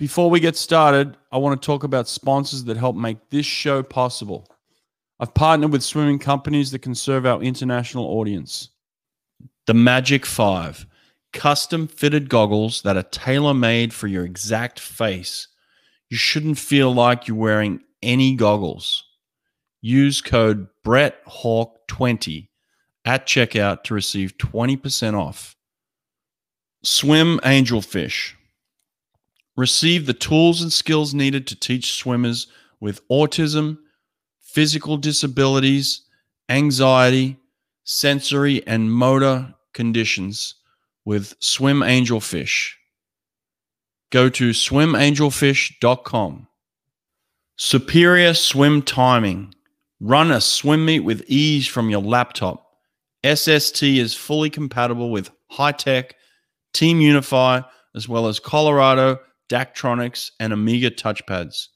Before we get started, I want to talk about sponsors that help make this show possible. I've partnered with swimming companies that can serve our international audience. The Magic 5, custom fitted goggles that are tailor made for your exact face. You shouldn't feel like you're wearing any goggles. Use code BrettHawk20 at checkout to receive 20% off. Swim Angelfish. Receive the tools and skills needed to teach swimmers with autism, physical disabilities, anxiety, sensory, and motor conditions with Swim Angelfish. Go to swimangelfish.com. Superior swim timing. Run a swim meet with ease from your laptop. SST is fully compatible with Hy-Tek, Team Unify, as well as Colorado Daktronics, and Omega touchpads.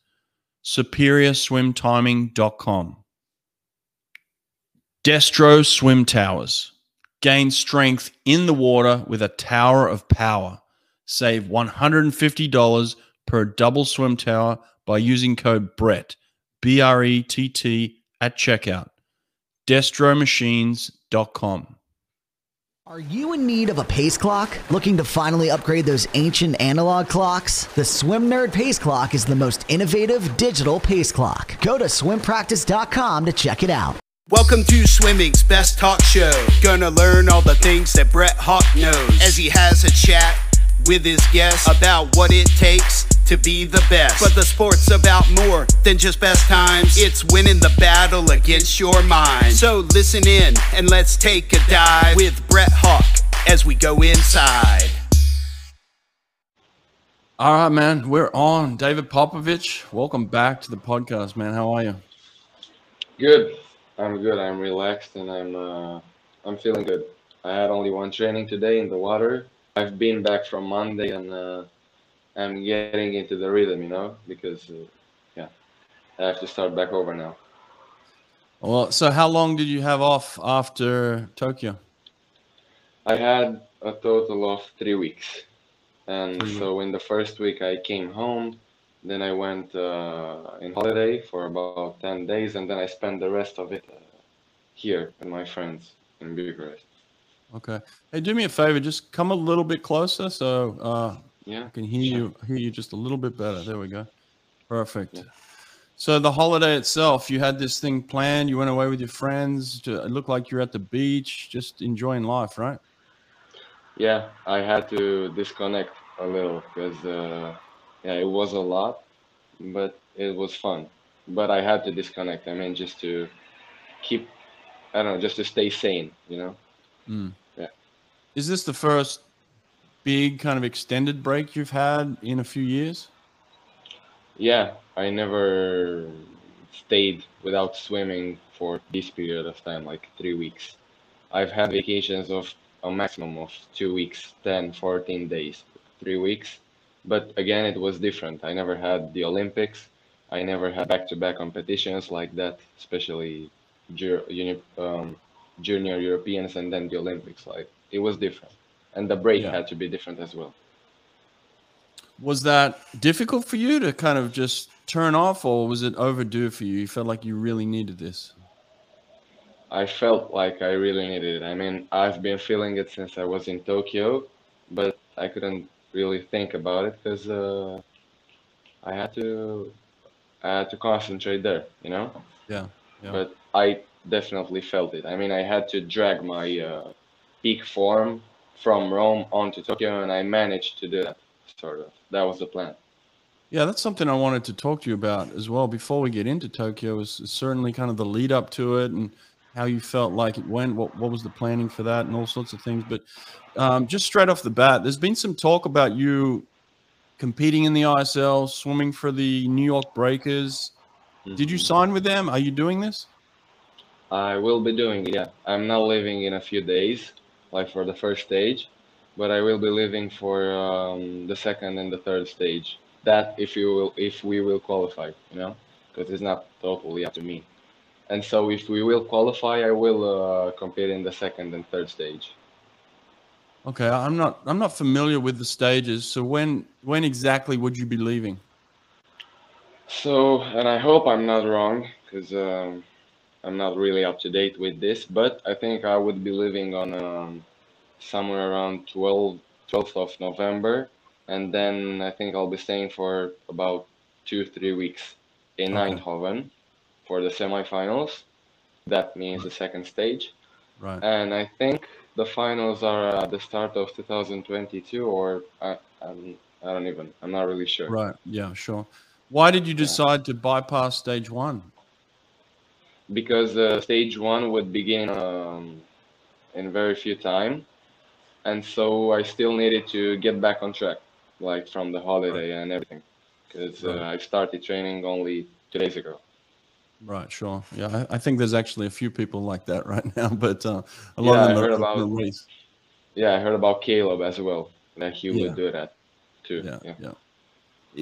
SuperiorSwimTiming.com. Destro Swim Towers. Gain strength in the water with a tower of power. Save $150 per double swim tower by using code BRETT, B R E T T, at checkout. DestroMachines.com. Are you in need of a pace clock? Looking to finally upgrade those ancient analog clocks? The Swim Nerd Pace Clock is the most innovative digital pace clock. Go to swimpractice.com to check it out. Welcome to swimming's best talk show. Gonna learn all the things that Brett Hawk knows as he has a chat with his guests about what it takes to be the best. But the sport's about more than just best times. It's winning the battle against your mind. So listen in and let's take a dive with Brett Hawk as we go inside. All right, man. We're on. David Popovici, welcome back to the podcast, man. How are you? Good. I'm good. I'm relaxed and I'm uh, I'm feeling good. I had only one training today in the water. I've been back from Monday and uh, I'm getting into the rhythm, you know, because uh, yeah, I have to start back over now. Well, so how long did you have off after Tokyo? I had a total of three weeks, and mm-hmm. so in the first week I came home. Then I went uh, in holiday for about ten days, and then I spent the rest of it uh, here with my friends in Bucharest. Okay. Hey, do me a favor. Just come a little bit closer so uh, yeah. I can hear you hear you just a little bit better. There we go. Perfect. Yeah. So the holiday itself, you had this thing planned. You went away with your friends. It looked like you're at the beach, just enjoying life, right? Yeah, I had to disconnect a little because uh, yeah, it was a lot, but it was fun. But I had to disconnect. I mean, just to keep, I don't know, just to stay sane, you know. Mm. Yeah. Is this the first big kind of extended break you've had in a few years? Yeah, I never stayed without swimming for this period of time, like three weeks. I've had vacations of a maximum of two weeks, 10, 14 days, three weeks. But again, it was different. I never had the Olympics. I never had back to back competitions like that, especially um, junior Europeans and then the Olympics. Like it was different and the break yeah. had to be different as well. Was that difficult for you to kind of just turn off, or was it overdue for you? You felt like you really needed this. I felt like I really needed it. I mean, I've been feeling it since I was in Tokyo, but I couldn't really think about it because uh, I had to I had to concentrate there, you know. Yeah, yeah. But I definitely felt it. I mean, I had to drag my uh, peak form from Rome on to Tokyo, and I managed to do that. Sort of. That was the plan. Yeah, that's something I wanted to talk to you about as well. Before we get into Tokyo, is certainly kind of the lead up to it and how you felt like it went. What what was the planning for that, and all sorts of things. But um, just straight off the bat, there's been some talk about you competing in the ISL, swimming for the New York Breakers. Mm-hmm. Did you mm-hmm. sign with them? Are you doing this? I will be doing it. Yeah, I'm now leaving in a few days like for the first stage, but I will be leaving for um, the second and the third stage. That if you will, if we will qualify, you know, because it's not totally up to me. And so if we will qualify, I will uh, compete in the second and third stage. Okay, I'm not I'm not familiar with the stages. So when when exactly would you be leaving? So, and I hope I'm not wrong because um, I'm not really up to date with this, but I think I would be leaving on um, somewhere around 12, 12th of November, and then I think I'll be staying for about two, three weeks in Okay. Eindhoven for the semifinals. That means the second stage. Right. And I think the finals are at the start of 2022, or I, I'm, I don't even, I'm not really sure. Right. Yeah, sure. Why did you decide to bypass stage one? Because uh, stage one would begin um, in very few time, and so I still needed to get back on track, like from the holiday and everything, because uh, I started training only two days ago. Right, sure. Yeah, I, I think there's actually a few people like that right now, but uh, a lot Yeah, of I them heard are about- in the race. Yeah, I heard about Caleb as well, that he Yeah. would do that too. Yeah, yeah. yeah.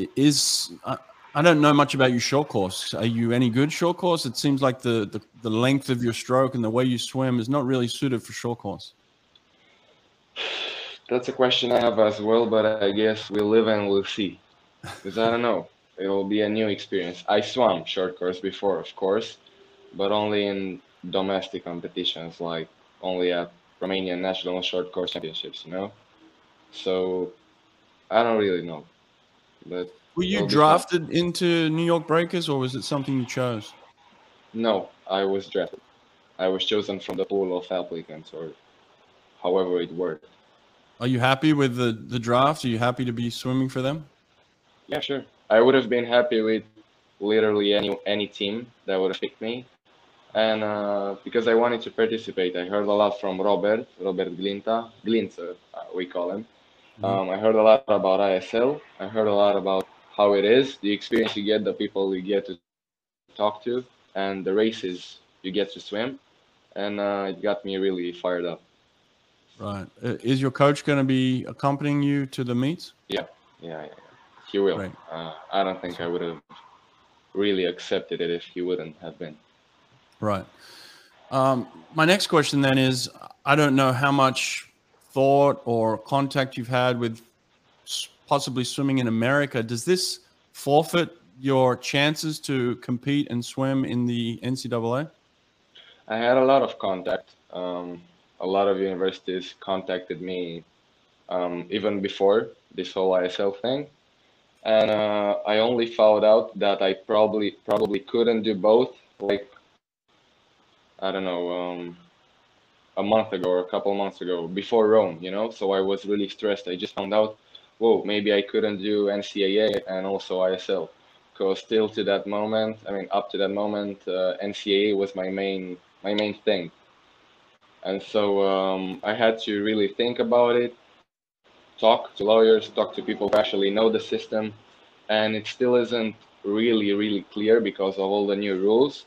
I- Is I, I don't know much about your short course. Are you any good short course? It seems like the, the the length of your stroke and the way you swim is not really suited for short course. That's a question I have as well, but I guess we'll live and we'll see. Because I don't know. It'll be a new experience. I swam short course before, of course, but only in domestic competitions, like only at Romanian National Short Course Championships, you know? So I don't really know. But Were you drafted into New York Breakers, or was it something you chose? no, I was drafted. I was chosen from the pool of applicants, or however it worked. Are you happy with the the draft? Are you happy to be swimming for them? Yeah, sure. I would have been happy with literally any any team that would have picked me, and uh, because I wanted to participate, I heard a lot from Robert, Robert Glinta, Glintzer, uh, we call him. Um, I heard a lot about ISL. I heard a lot about how it is, the experience you get, the people you get to talk to, and the races you get to swim, and uh, it got me really fired up. Right. Is your coach going to be accompanying you to the meets? Yeah, yeah, yeah. He will. Right. Uh, I don't think I would have really accepted it if he wouldn't have been. Right. Um, my next question then is I don't know how much thought or contact you've had with possibly swimming in America. Does this forfeit your chances to compete and swim in the NCAA? I had a lot of contact. Um, a lot of universities contacted me um, even before this whole ISL thing, and uh, I only found out that I probably probably couldn't do both. Like I don't know, um, a month ago or a couple months ago before Rome, you know. So I was really stressed. I just found out, whoa, maybe I couldn't do NCAA and also ISL. Because still to that moment, I mean, up to that moment, uh, NCAA was my main my main thing. And so um, I had to really think about it, talk to lawyers, talk to people who actually know the system, and it still isn't really, really clear because of all the new rules.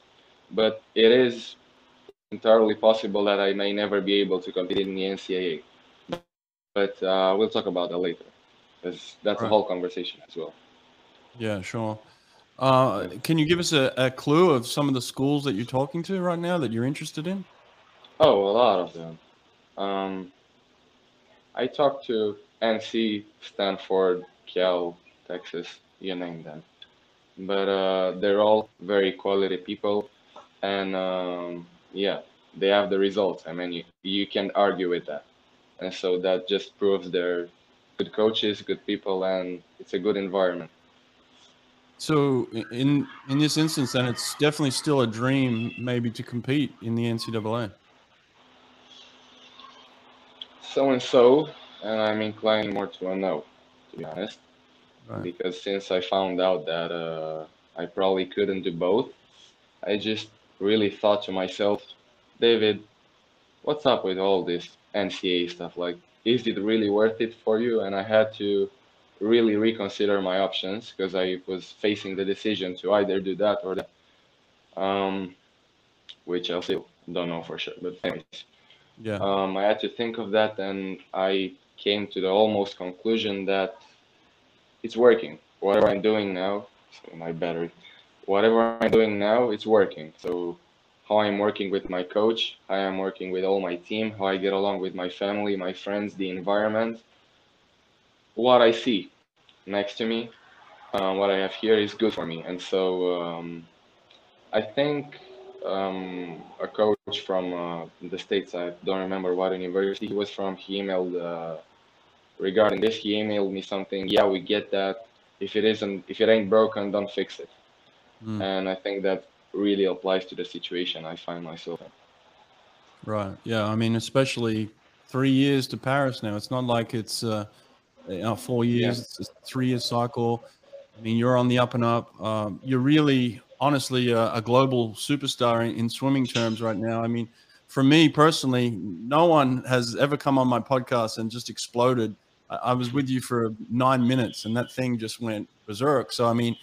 But it is entirely possible that I may never be able to compete in the NCAA. But uh, we'll talk about that later, that's a whole conversation as well. Yeah, sure. Uh, can you give us a, a clue of some of the schools that you're talking to right now that you're interested in? Oh, a lot of them. Um, I talked to NC, Stanford, Cal, Texas, you name them. But uh, they're all very quality people, and um, yeah, they have the results. I mean, you, you can't argue with that. And so that just proves they're good coaches, good people, and it's a good environment. So in in this instance, then it's definitely still a dream, maybe to compete in the NCAA. So and so, and I'm inclined more to a no, to be honest. Right. because since I found out that uh, I probably couldn't do both, I just really thought to myself, David, what's up with all this NCAA stuff? Like, is it really worth it for you? And I had to really reconsider my options because I was facing the decision to either do that or that, um, which I still don't know for sure. But anyways, Yeah. um, I had to think of that, and I came to the almost conclusion that it's working. Whatever I'm doing now, so my battery, whatever I'm doing now, it's working. So how I'm working with my coach, how I'm working with all my team, how I get along with my family, my friends, the environment. What I see next to me, uh, what I have here is good for me. And so um, I think um, a coach from uh, the States, I don't remember what university he was from, he emailed uh, regarding this, he emailed me something, yeah, we get that. If it isn't, if it ain't broken, don't fix it. Mm. And I think that really applies to the situation I find myself in. Right. Yeah. I mean, especially three years to Paris now. It's not like it's uh, you know, four years. Yeah. It's a three-year cycle. I mean, you're on the up and up. Um, you're really, honestly, a, a global superstar in, in, swimming terms right now. I mean, for me personally, no one has ever come on my podcast and just exploded. I, I was with you for nine minutes, and that thing just went berserk. So, I mean,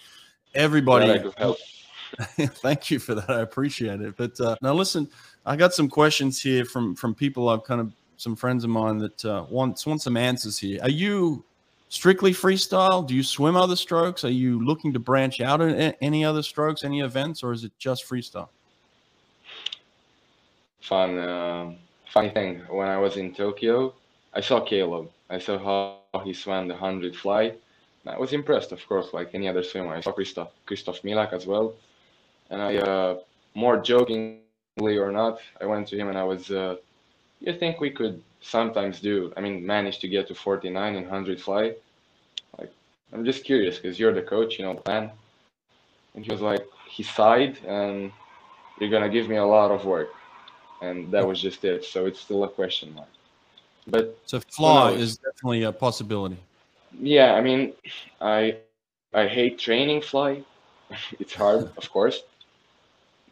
everybody. Thank you for that. I appreciate it. But uh, now, listen, I got some questions here from from people I've kind of some friends of mine that uh, want want some answers here. Are you strictly freestyle? Do you swim other strokes? Are you looking to branch out in any other strokes, any events, or is it just freestyle? Fun, uh, funny thing. When I was in Tokyo, I saw Caleb. I saw how he swam the hundred fly. I was impressed, of course, like any other swimmer. I saw Kristóf, Kristóf Milák as well and I, uh, more jokingly or not, I went to him and I was, uh, you think we could sometimes do, I mean, manage to get to 49 in 100 fly? Like, I'm just curious because you're the coach, you know, plan. And he was like, he sighed and you're going to give me a lot of work. And that was just it. So it's still a question mark. But so fly is definitely a possibility. Yeah, I mean, I I hate training fly. it's hard, of course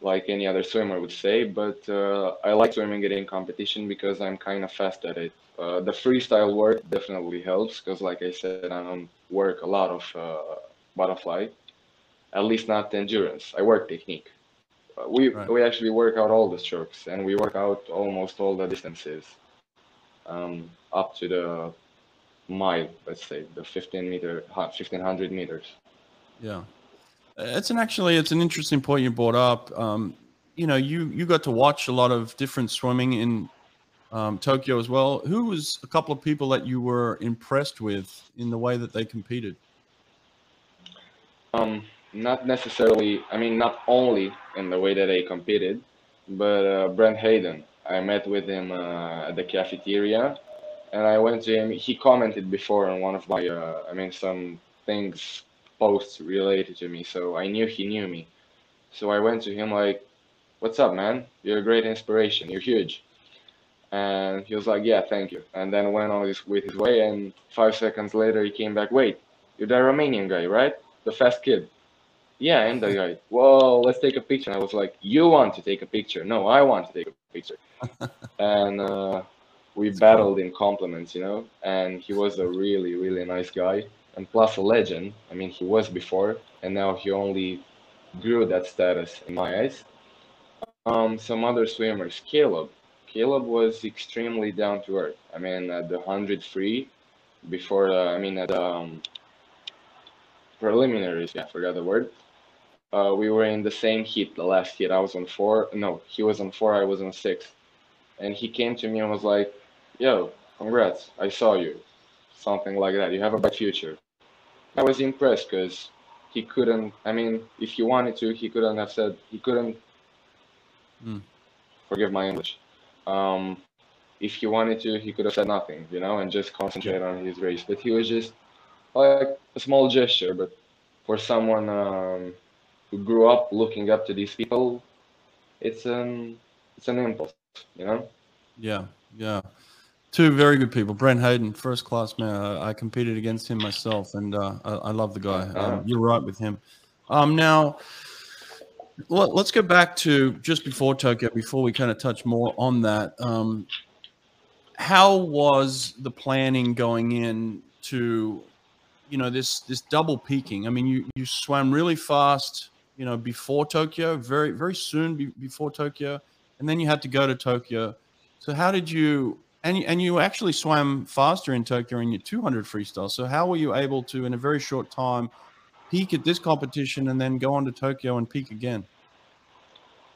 like any other swimmer would say, but uh, I like swimming it in competition because I'm kind of fast at it. Uh, the freestyle work definitely helps because, like I said, I don't work a lot of uh, butterfly, at least not endurance. I work technique. Uh, we right. we actually work out all the strokes and we work out almost all the distances, um, up to the mile, let's say the 15 meter, 1500 meters. Yeah. It's an actually it's an interesting point you brought up. Um, you know, you you got to watch a lot of different swimming in um, Tokyo as well. Who was a couple of people that you were impressed with in the way that they competed? Um, not necessarily. I mean, not only in the way that they competed, but uh, Brent Hayden. I met with him uh, at the cafeteria, and I went to him. He commented before on one of my, uh, I mean, some things posts related to me, so I knew he knew me. So I went to him like, "What's up, man? You're a great inspiration. You're huge." And he was like, "Yeah, thank you." And then went on his, with his way. And five seconds later, he came back. Wait, you're that Romanian guy, right? The fast kid. Yeah, I'm the guy. Well, let's take a picture. And I was like, "You want to take a picture? No, I want to take a picture." and uh, we battled in compliments, you know. And he was a really, really nice guy and plus a legend. I mean, he was before, and now he only grew that status in my eyes. Um, some other swimmers, Caleb. Caleb was extremely down to earth. I mean, at the hundred free, before uh, I mean at the um, preliminaries, yeah, I forgot the word. Uh, we were in the same heat, the last heat. I was on four. No, he was on four. I was on six. And he came to me and was like, "Yo, congrats! I saw you." Something like that. You have a bright future. I was impressed because he couldn't. I mean, if he wanted to, he couldn't have said. He couldn't. Mm. Forgive my English. Um, if he wanted to, he could have said nothing, you know, and just concentrate on his race. But he was just like a small gesture. But for someone um, who grew up looking up to these people, it's an it's an impulse, you know. Yeah, yeah two very good people. Brent Hayden, first class man. I, I competed against him myself, and uh, I, I, love the guy. Um, you're right with him. Um, now, let, us go back to just before Tokyo, before we kind of touch more on that. Um, how was the planning going in to, you know, this this double peaking? I mean, you you swam really fast, you know, before Tokyo, very very soon be, before Tokyo, and then you had to go to Tokyo. So how did you and you, and you actually swam faster in Tokyo in your 200 freestyle. So how were you able to, in a very short time, peak at this competition and then go on to Tokyo and peak again?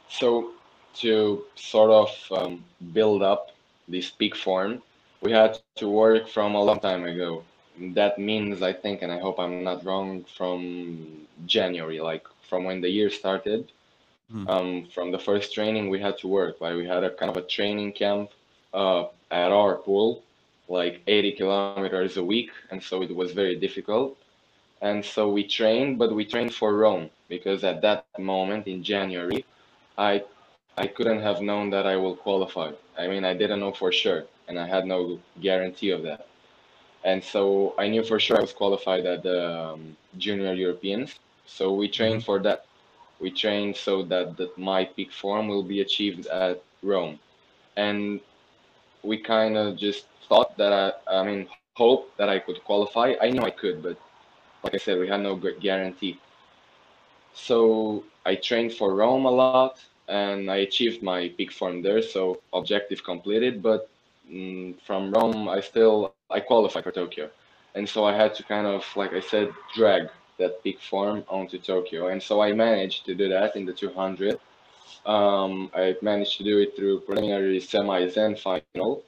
So to sort of um, build up this peak form, we had to work from a long time ago. That means, I think, and I hope I'm not wrong, from January, like from when the year started. Hmm. Um, from the first training, we had to work. Like we had a kind of a training camp uh, at our pool, like 80 kilometers a week, and so it was very difficult. And so we trained, but we trained for Rome because at that moment in January, I I couldn't have known that I will qualify. I mean, I didn't know for sure, and I had no guarantee of that. And so I knew for sure I was qualified at the um, Junior Europeans. So we trained for that. We trained so that, that my peak form will be achieved at Rome. And we kind of just thought that I, I mean, hope that I could qualify. I knew I could, but like I said, we had no gu- guarantee. So I trained for Rome a lot and I achieved my peak form there. So objective completed, but mm, from Rome, I still I qualified for Tokyo, and so I had to kind of like I said drag that peak form onto Tokyo, and so I managed to do that in the 200. Um, I managed to do it through preliminary, semis, and final,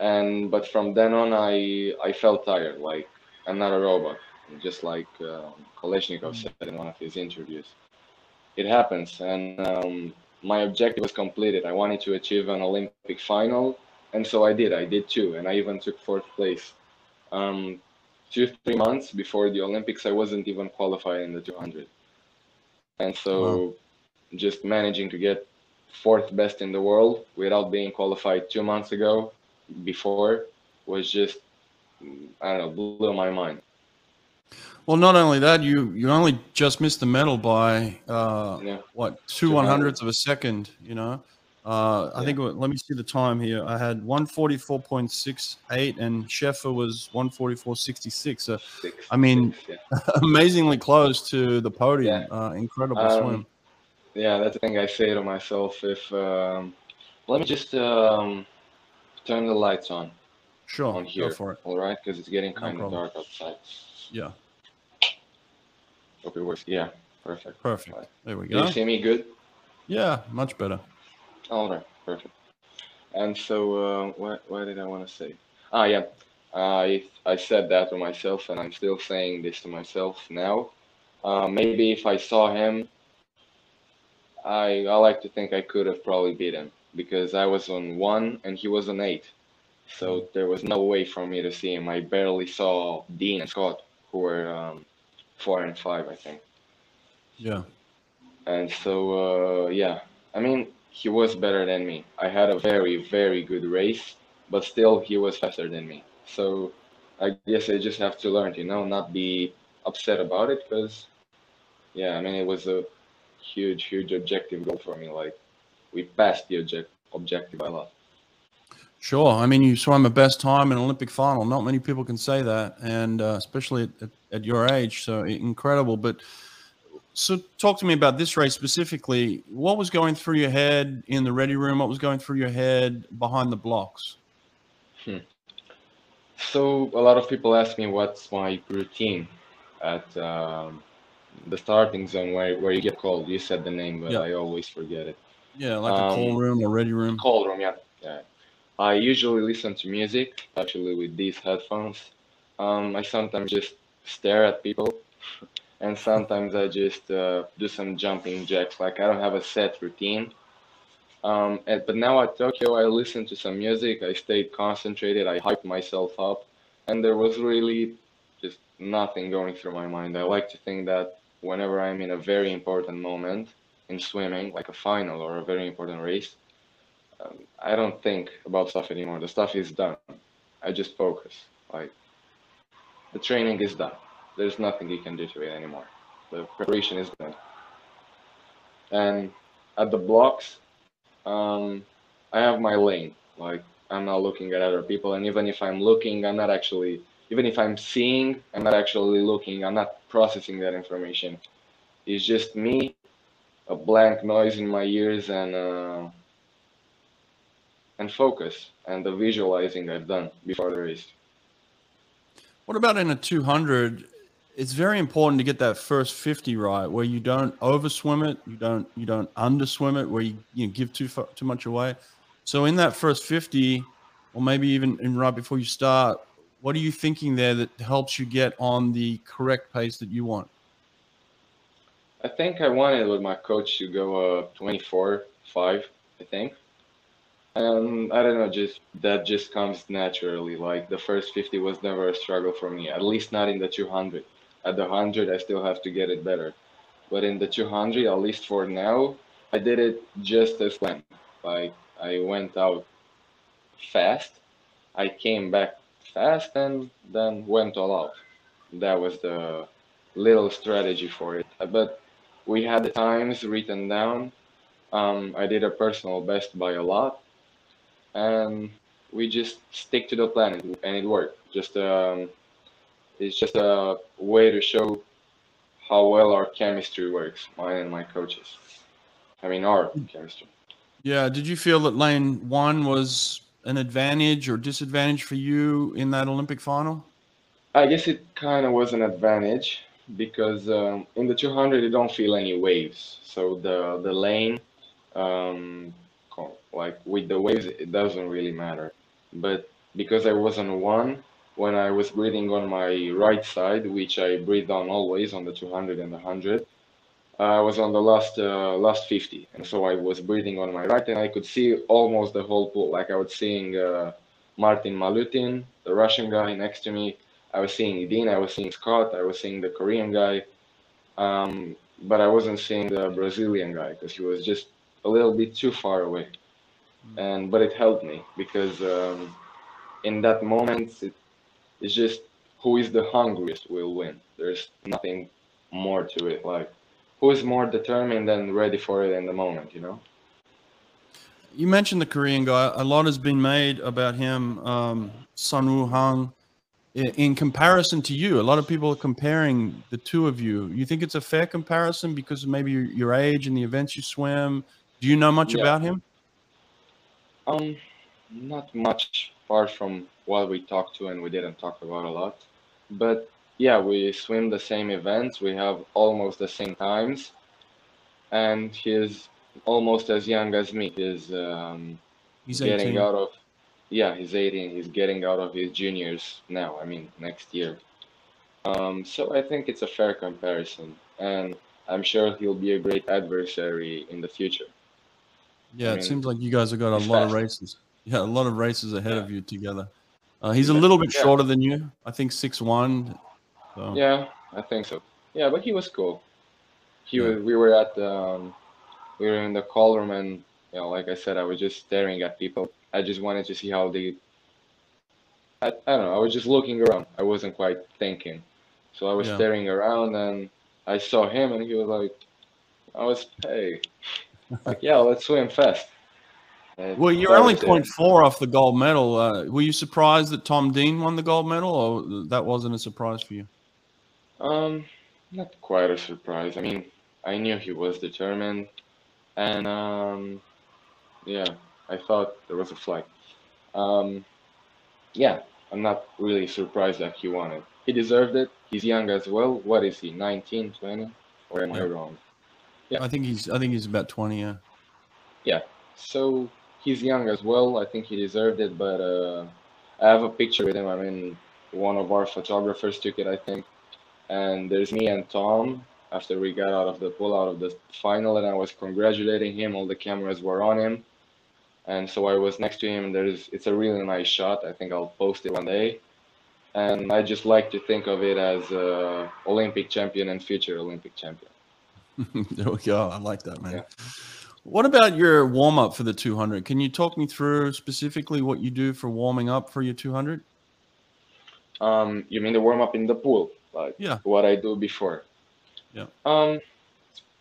and but from then on, I I felt tired. Like I'm not a robot, just like um, Kolesnikov said in one of his interviews. It happens, and um, my objective was completed. I wanted to achieve an Olympic final, and so I did. I did too, and I even took fourth place. Um, two three months before the Olympics, I wasn't even qualified in the 200, and so just managing to get fourth best in the world without being qualified two months ago before was just I don't know blew my mind. Well, not only that, you you only just missed the medal by uh, Yeah. what two one hundredths of a second. You know, uh, I think. Let me see the time here. I had one forty four point six eight, and Scheffer was one forty four sixty six. So Six, I mean, six, yeah. amazingly close to the podium. Uh, incredible Um, swim. Yeah, that's the thing I say to myself. If um, let me just um, turn the lights on Sure, on here, go for it. all right? Because it's getting No kind of problem. dark outside. Yeah, Hope it works. Yeah, perfect. perfect. Right. There we go. Do you see me good? Yeah, much better. All right, perfect. And so, uh, what, what did I want to say? Ah, yeah. I I said that to myself, and I'm still saying this to myself now. Uh, maybe if I saw him, I I like to think I could have probably beat him because I was on one and he was on eight, so there was no way for me to see him. I barely saw Dean and Scott, who were um, four and five, I think. Yeah, And so, uh, yeah, I mean, he was better than me. I had a very, very good race, but still, he was faster than me. So, I guess I just have to learn, you know, not be upset about it because, yeah, I mean, it was a huge, huge objective goal for me. Like, we passed the object objective by a lot. sure. I mean, you swam a best time in Olympic final. Not many people can say that, and uh, especially at, at, at your age. So incredible. But so, talk to me about this race specifically. What was going through your head in the ready room? What was going through your head behind the blocks? So a lot of people ask me what's my routine at um, the starting zone where, where you get called. You said the name, but Yeah. I always forget it. Yeah, like a cold Um, room or ready room. Cold room, yeah. yeah. I usually listen to music, actually with these headphones. Um, I sometimes just stare at people, and sometimes I just uh, do some jumping jacks. Like I don't have a set routine. Um, and, but now at Tokyo, I listened to some music. I stayed concentrated. I hyped myself up, and there was really just nothing going through my mind. I like to think that whenever I'm in a very important moment in swimming, like a final or a very important race, um, I don't think about stuff anymore. The stuff is done. I just focus. Like the training is done. There's nothing you can do to it anymore. The preparation is done. And at the blocks, um, I have my lane. Like I'm not looking at other people, and even if I'm looking, I'm not actually. Even if I'm seeing, I'm not actually looking. I'm not processing that information. It's just me, a blank noise in my ears, and uh, and focus and the visualizing I've done before the race. What about in a 200? it's very important to get that first 50 right where you don't overswim it you don't you don't underswim it where you, you know, give too far, too much away so in that first 50 or maybe even in right before you start what are you thinking there that helps you get on the correct pace that you want? I think I wanted with my coach to go uh 24 5 I think. And I don't know just that just comes naturally like the first 50 was never a struggle for me at least not in the 200 at the 100 I still have to get it better. But in the 200 at least for now I did it just as planned. Like I went out fast. I came back fast and then went all out that was the little strategy for it but we had the times written down um, I did a personal best by a lot and we just stick to the plan and it worked just um, it's just a way to show how well our chemistry works, mine and my coaches. I mean, our chemistry. Yeah. Did you feel that lane one was an advantage or disadvantage for you in that Olympic final? I guess it kind of was an advantage because um, in the 200 you don't feel any waves. So the the lane, um, like with the waves, it doesn't really matter. But because I was on one, when I was breathing on my right side, which I breathe on always on the 200 and the 100, I was on the last uh, last 50, and so I was breathing on my right, and I could see almost the whole pool. Like I was seeing uh, Martin Malyutin, the Russian guy next to me. I was seeing Edin, I was seeing Scott, I was seeing the Korean guy, um, but I wasn't seeing the Brazilian guy because he was just a little bit too far away. And but it helped me because um, in that moment it, it's just who is the hungriest will win. There's nothing more to it. Like who is more determined and ready for it in the moment, you know? You mentioned the Korean guy. A lot has been made about him, um, Sun Woo Hwang. In, comparison to you, a lot of people are comparing the two of you. You think it's a fair comparison because of maybe your, your age and the events you swim? Do you know much Yeah. about him? Um, not much apart from what we talked to and we didn't talk about a lot. But yeah, we swim the same events, we have almost the same times, and he's almost as young as me. He's um, He's getting 18. out of, yeah, he's 18. He's getting out of his juniors now. I mean, next year. Um, so I think it's a fair comparison, and I'm sure he'll be a great adversary in the future. Yeah, I it seems like you guys have got a lot of races. Yeah, a lot of races ahead Yeah. of you together. Uh, he's a little bit yeah. shorter than you. I think six one. So. Yeah, I think so. Yeah, but he was cool. He Yeah. was. We were at the, um, we were in the call room, and you know, like I said, I was just staring at people. I just wanted to see how they. I, I don't know. I was just looking around. I wasn't quite thinking, so I was Yeah. staring around, and I saw him, and he was like, "I was hey, like yeah, let's swim fast." And Well, you're only point four off the gold medal. Uh, were you surprised that Tom Dean won the gold medal, or that wasn't a surprise for you? Um, not quite a surprise. I mean, I knew he was determined, and um, yeah, I thought there was a flight. Um, yeah, I'm not really surprised that he won it. He deserved it. He's young as well. What is he, 19, 20? Or am I wrong? Yeah. I think he's. I think he's about twenty. Yeah. Yeah, so he's young as well. I think he deserved it, but uh, I have a picture with him. I mean, one of our photographers took it, I think. And there's me and Tom after we got out of the pull out of the final, and I was congratulating him. All the cameras were on him, and so I was next to him. There's it's a really nice shot. I think I'll post it one day. And I just like to think of it as uh, Olympic champion and future Olympic champion. there we go. I like that, man. Yeah. What about your warm up for the 200? Can you talk me through specifically what you do for warming up for your 200? Um, you mean the warm up in the pool, like Yeah. what I do before? Yeah. Um,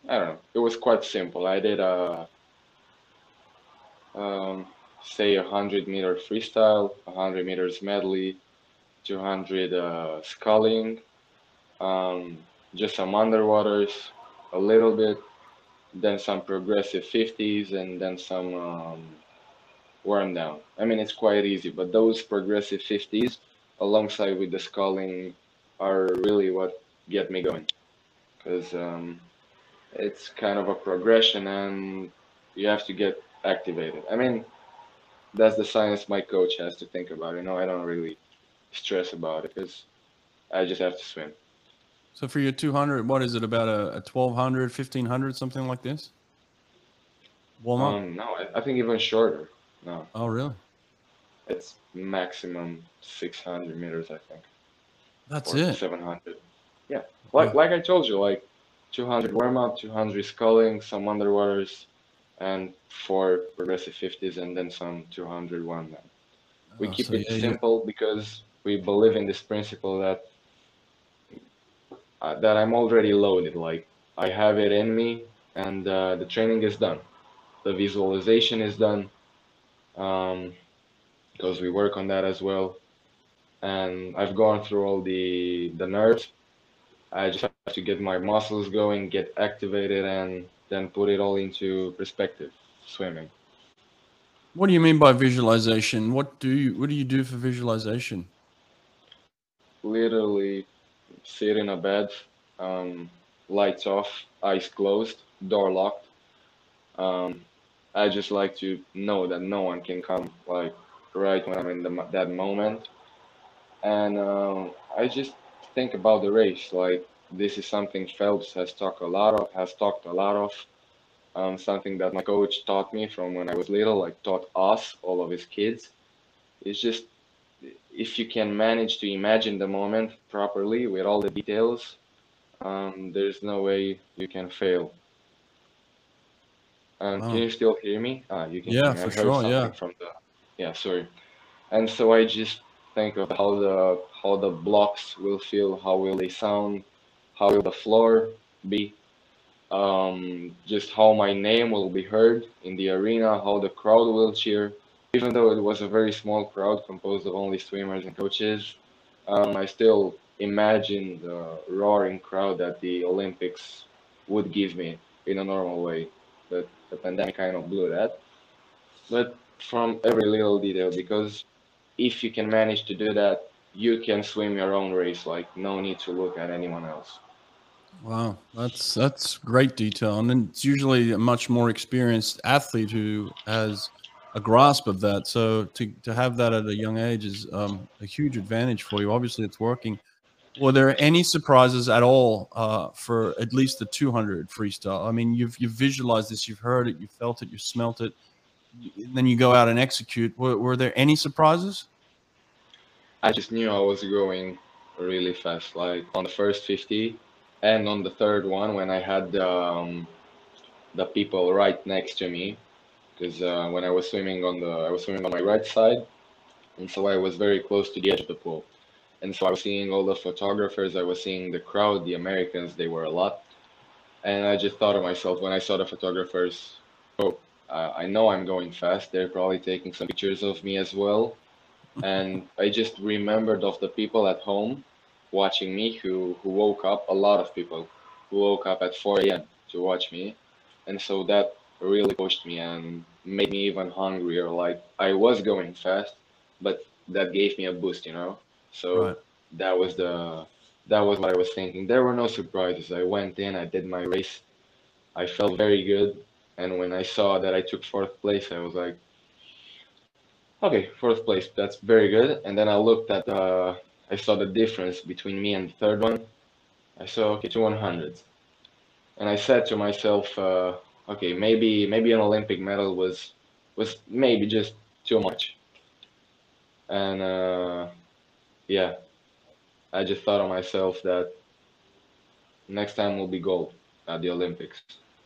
I don't know. It was quite simple. I did a, um, say a hundred meter freestyle, a hundred meters medley, two hundred uh, sculling, um, just some underwaters, a little bit, then some progressive fifties, and then some um, worm down. I mean, it's quite easy, but those progressive fifties alongside with the sculling are really what get me going because um, it's kind of a progression and you have to get activated. I mean, that's the science my coach has to think about. You know, I don't really stress about it because I just have to swim. So for your 200, what is it about a, a 1200, 1500, something like this? Warm up? Um, no, I, I, think even shorter. No. Oh, really? It's maximum 600 meters, I think. That's it. 700. Yeah. Like like I told you, like 200 warm up, 200 sculling, some underwaters, and four progressive 50s, and then some 200 one man. We oh, keep so it yeah, simple yeah. because we believe in this principle that uh, that I'm already loaded. Like I have it in me, and uh, the training is done. The visualization is done um, because we work on that as well. And I've gone through all the the nerves. I just have to get my muscles going, get activated, and then put it all into perspective. Swimming. What do you mean by visualization? What do you what do you do for visualization? Literally sit in a bed, um, lights off, eyes closed, door locked. Um, I just like to know that no one can come like right when I'm in the, that moment, and uh, I just think about the race. Like this is something Phelps has talked a lot of, has talked a lot of. Um, something that my coach taught me from when I was little, like taught us, all of his kids. It's just if you can manage to imagine the moment properly with all the details, um, there's no way you can fail. Um, Can you still hear me? Ah, you can. Yeah, for sure. Yeah. From the, yeah, sorry. And so I just think of how the how the blocks will feel, how will they sound, how will the floor be, um, just how my name will be heard in the arena, how the crowd will cheer. Even though it was a very small crowd composed of only swimmers and coaches, um, I still imagine the roaring crowd that the Olympics would give me in a normal way. But the pandemic kind of blew that. But from every little detail, because if you can manage to do that, you can swim your own race. Like no need to look at anyone else. Wow, that's that's great detail, and it's usually a much more experienced athlete who has a grasp of that. So to to have that at a young age is um, a huge advantage for you. Obviously, it's working. Were there any surprises at all uh, for at least the 200 freestyle? I mean, you've you've visualized this, you've heard it, you felt it, you smelt it. Then you go out and execute. Were, were there any surprises? I just knew I was going really fast. Like on the first 50, and on the third one when I had um, the people right next to me, because uh, when I was swimming on the I was swimming on my right side, and so I was very close to the edge of the pool, and so I was seeing all the photographers, I was seeing the crowd, the Americans, they were a lot, and I just thought of myself when I saw the photographers, oh, uh, I know I'm going fast. They're probably taking some pictures of me as well, and I just remembered of the people at home watching me who, who woke up, a lot of people who woke up at 4 a.m. to watch me. And so that really pushed me and made me even hungrier. Like I was going fast, but that gave me a boost, you know? So right. that was the that was what I was thinking. There were no surprises. I went in, I did my race. I felt very good. And when I saw that I took fourth place, I was like, okay, fourth place, that's very good. And then I looked at uh, I saw the difference between me and the third one. I saw okay, two 100s, and I said to myself, uh, okay, maybe maybe an Olympic medal was was maybe just too much. And uh, yeah, I just thought of myself that next time will be gold at the Olympics.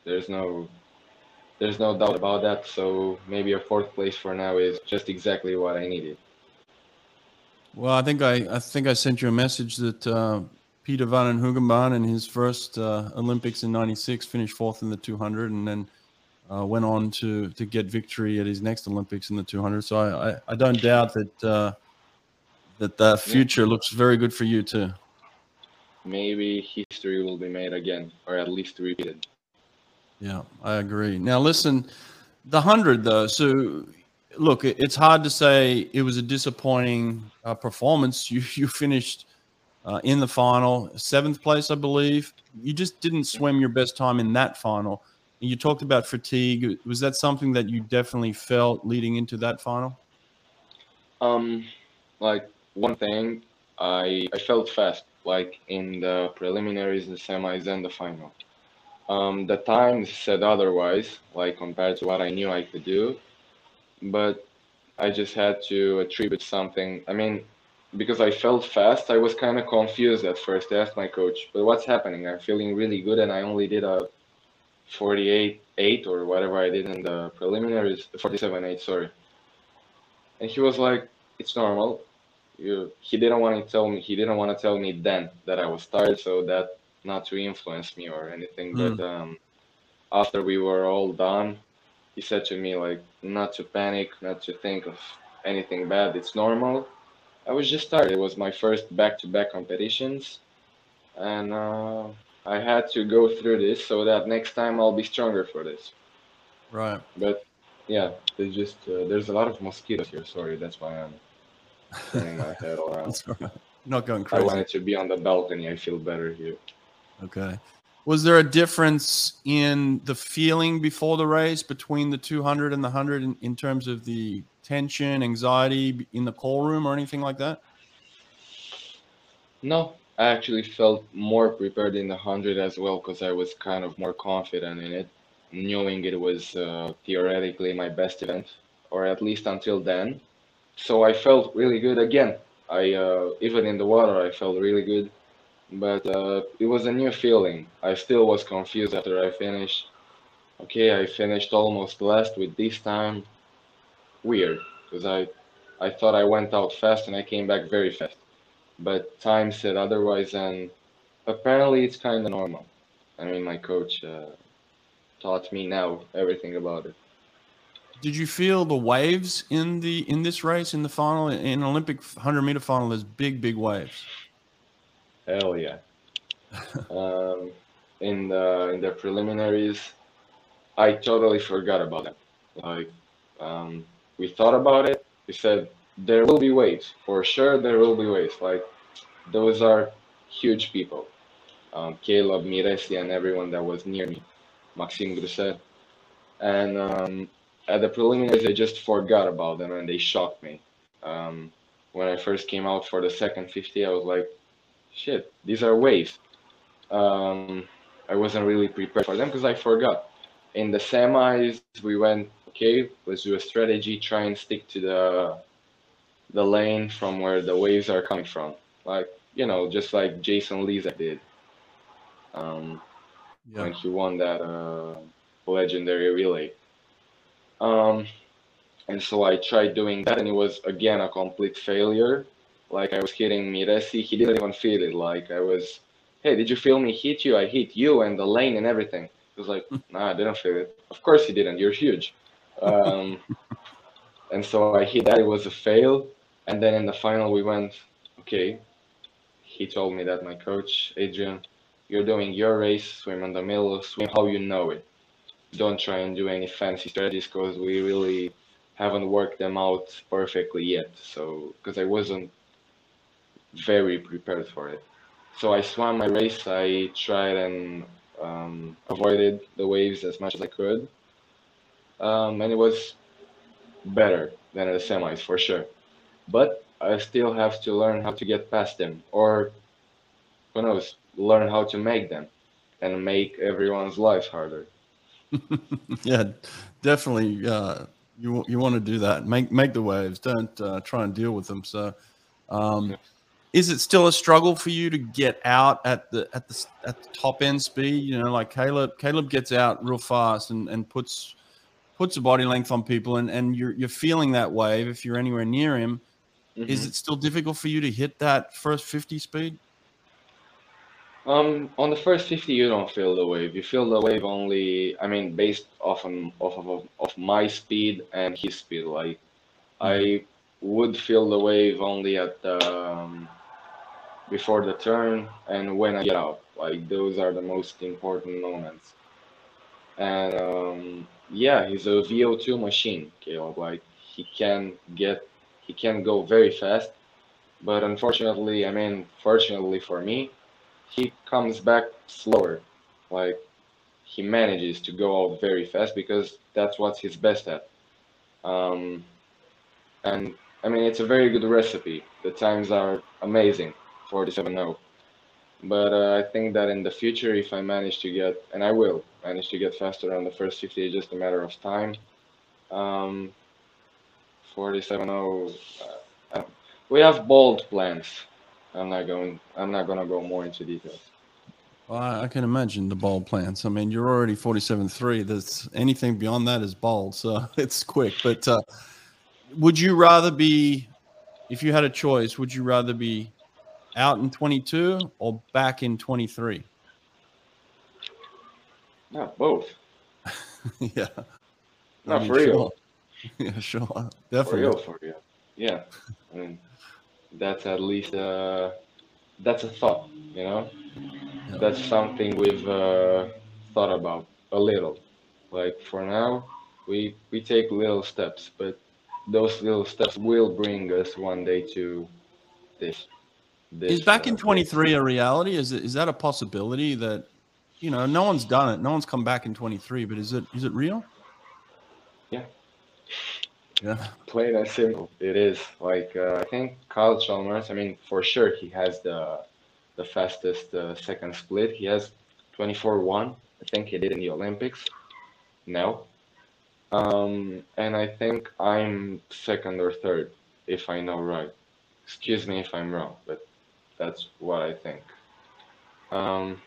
There's no there's no doubt about that. So maybe a fourth place for now is just exactly what I needed. Well, I think I, I think I sent you a message that uh, Peter Van Hoogenband in his first uh, Olympics in '96 finished fourth in the 200, and then uh, went on to to get victory at his next Olympics in the 200. So I I, I don't doubt that uh, that the future looks very good for you too. Maybe history will be made again, or at least repeated. Yeah, I agree. Now listen, the hundred though. So look, it's hard to say it was a disappointing uh, performance. You you finished uh, in the final, seventh place, I believe. You just didn't swim your best time in that final. You talked about fatigue. Was that something that you definitely felt leading into that final? Um, like one thing, I I felt fast, like in the preliminaries, the semis, and the final. Um, the times said otherwise, like compared to what I knew I could do, but I just had to attribute something. I mean, because I felt fast, I was kind of confused at first. I asked my coach, "But what's happening? I'm feeling really good, and I only did a 48 8 or whatever I did in the preliminaries, 47 8, sorry." And he was like, "It's normal. You." He didn't want to tell me. He didn't want to tell me then that I was tired, so that not to influence me or anything. Mm. But um, after we were all done, he said to me like, not to panic, not to think of anything bad. It's normal I was just tired. It was my first back-to-back competitions, and uh, I had to go through this so that next time I'll be stronger for this. Right. But yeah, there's just uh, there's a lot of mosquitoes here. Sorry, that's why I'm turning my head around. That's all right. Not going crazy. I wanted to be on the balcony. I feel better here. Okay. Was there a difference in the feeling before the race between the 200 and the 100 in, in terms of the tension, anxiety in the call room or anything like that? No, I actually felt more prepared in the 100 as well because I was kind of more confident in it, knowing it was uh, theoretically my best event, or at least until then. So I felt really good again. I uh, even in the water I felt really good, but uh, it was a new feeling. I still was confused after I finished. Okay, I finished almost last with this time. Weird, because I I thought I went out fast and I came back very fast but time said otherwise, and apparently it's kind of normal. I mean, my coach uh, taught me now everything about it. Did you feel the waves in the in this race in the final in Olympic 100 meter final? There's big, big waves. Hell yeah! um, in the in the preliminaries, I totally forgot about it. Like, um, we thought about it. We said there will be waves for sure. There will be waves. Like, those are huge people. Um, Caleb, Miressi, and everyone that was near me, Maxime Grousset. And um, at the preliminaries, I just forgot about them and they shocked me. Um, when I first came out for the second 50, I was like, shit, these are waves. Um, I wasn't really prepared for them because I forgot. In the semis, we went, okay, let's do a strategy, try and stick to the the lane from where the waves are coming from. Like, you know, just like Jason Lezak did um, Yeah. when he won that uh, legendary relay. Um, and so I tried doing that, and it was again a complete failure. Like I was hitting Miressi, he didn't even feel it. Like I was, hey, did you feel me hit you? I hit you and the lane and everything. He was like, nah, I didn't feel it. Of course you didn't. You're huge. Um, and so I hit that. It was a fail. And then in the final, we went, okay. He told me that my coach, Adrian, you're doing your race, swim in the middle, swim how you know it. Don't try and do any fancy strategies because we really haven't worked them out perfectly yet. So, because I wasn't very prepared for it. So I swam my race. I tried and um, avoided the waves as much as I could. Um, and it was better than the semis for sure. But I still have to learn how to get past them, or who knows, learn how to make them and make everyone's lives harder. yeah, definitely. Uh, you you want to do that. Make make the waves. Don't uh, try and deal with them. So, um, is it still a struggle for you to get out at the at the at the top end speed? You know, like Caleb. Caleb gets out real fast and and puts puts a body length on people, and and you're you're feeling that wave if you're anywhere near him. Is Mhm. it still difficult for you to hit that first fifty speed? Um, on the first 50, you don't feel the wave. You feel the wave only, I mean, based off on off of of my speed and his speed. Like, I would feel the wave only at um, before the turn and when I get out. Like, those are the most important moments. And um, yeah, he's a VO2 machine, Caleb. Like, he can get, he can go very fast. But unfortunately, I mean, fortunately for me, he comes back slower. Like he manages to go out very fast because that's what he's best at. Um, and I mean, it's a very good recipe. The times are amazing, 47.0. But uh, I think that in the future, if I manage to get, and I will manage to get faster on the first 50, it's just a matter of time. Um, 47.0, uh, we have bold plans. I'm not going. I'm not going to go more into details. Well, I can imagine the bold plans. I mean, you're already 47.3. There's anything beyond that is bold, so it's quick. But uh, would you rather be, if you had a choice, would you rather be out in 22 or back in 23? Not both. yeah. Not I mean, for real. Yeah, sure. Definitely. For real, for real. Yeah. I mean, that's at least uh, that's a thought, you know? Yeah. That's something we've uh, thought about a little. Like for now, we we take little steps, but those little steps will bring us one day to this. This is back uh, in 23 a reality? Is it is that a possibility that you know no one's done it, no one's come back in 23, but is it is it real? Yeah. Yeah. Plain and simple, it is. Like uh, I think Kyle Chalmers. I mean, for sure, he has the the fastest uh, second split. He has 24-1. I think he did in the Olympics. No, um, and I think I'm second or third, if I know right. Excuse me if I'm wrong, but that's what I think. Um,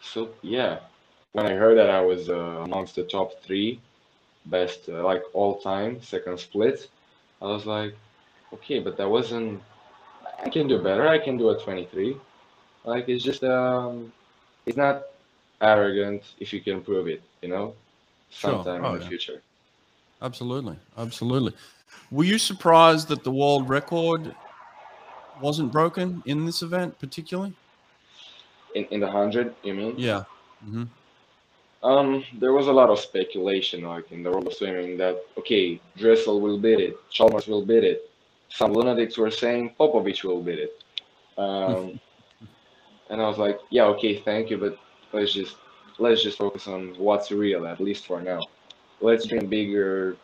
so yeah, when I heard that I was uh, amongst the top three best, uh, like all time second split, I was like, okay, but that wasn't. I can do better. I can do a 23. Like it's just um, it's not arrogant if you can prove it, you know sometime sure. oh, in the yeah. future. Absolutely, absolutely. Were you surprised that the world record wasn't broken in this event, particularly? In in the hundred, you mean? Yeah. Mm-hmm. Um, there was a lot of speculation, like in the world of swimming, that okay, Dressel will beat it, Chalmers will beat it. Some lunatics were saying Popovici will beat it. Um, and I was like, yeah, okay, thank you, but let's just let's just focus on what's real, at least for now. Let's dream bigger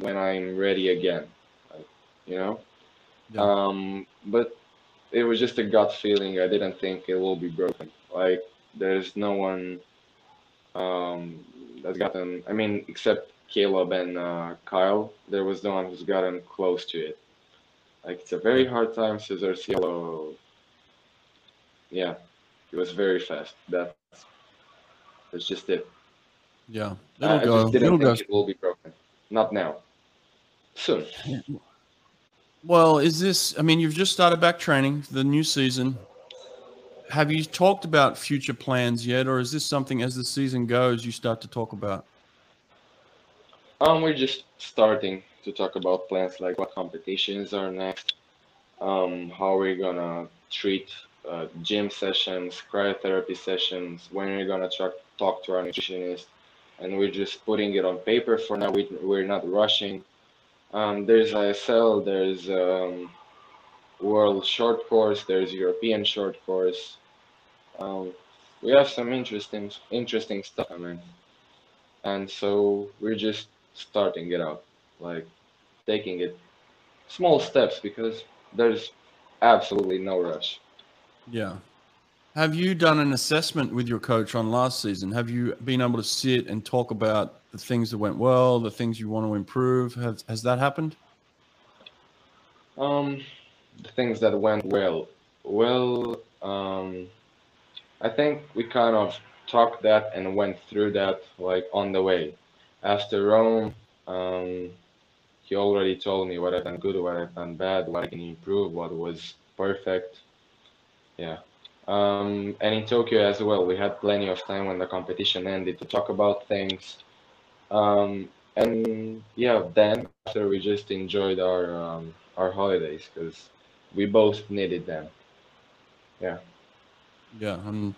when I'm ready again, like, you know? Yeah. Um, but it was just a gut feeling. I didn't think it will be broken. Like, there's no one um, that's gotten, I mean, except Caleb and uh, Kyle, there was no one who's gotten close to it. Like, it's a very hard time. Cesar Cielo, yeah, it was very fast. That's it's just it. Yeah, it'll I, go. I just didn't it'll think go. it will be broken. Not now. Soon. Well, is this? I mean, you've just started back training for the new season. Have you talked about future plans yet, or is this something as the season goes you start to talk about? Um, we're just starting to talk about plans like what competitions are next, um, how we're gonna treat uh, gym sessions, cryotherapy sessions, when we're gonna talk, talk to our nutritionist, and we're just putting it on paper for now. We, we're not rushing. Um, there's ISL, there's um, World Short Course, there's European Short Course. Um, we have some interesting interesting stuff, I mean, and so we're just starting it out, like taking it small steps because there's absolutely no rush. Yeah. Have you done an assessment with your coach on last season? Have you been able to sit and talk about the things that went well, the things you want to improve? Has has that happened? Um, the things that went well. Well, um, I think we kind of talked that and went through that like on the way. After Rome, um, he already told me what I've done good, what I've done bad, what I can improve, what was perfect. Yeah. Um, and in Tokyo as well, we had plenty of time when the competition ended to talk about things. Um, and yeah, then after we just enjoyed our um, our holidays because we both needed them. Yeah. Yeah, and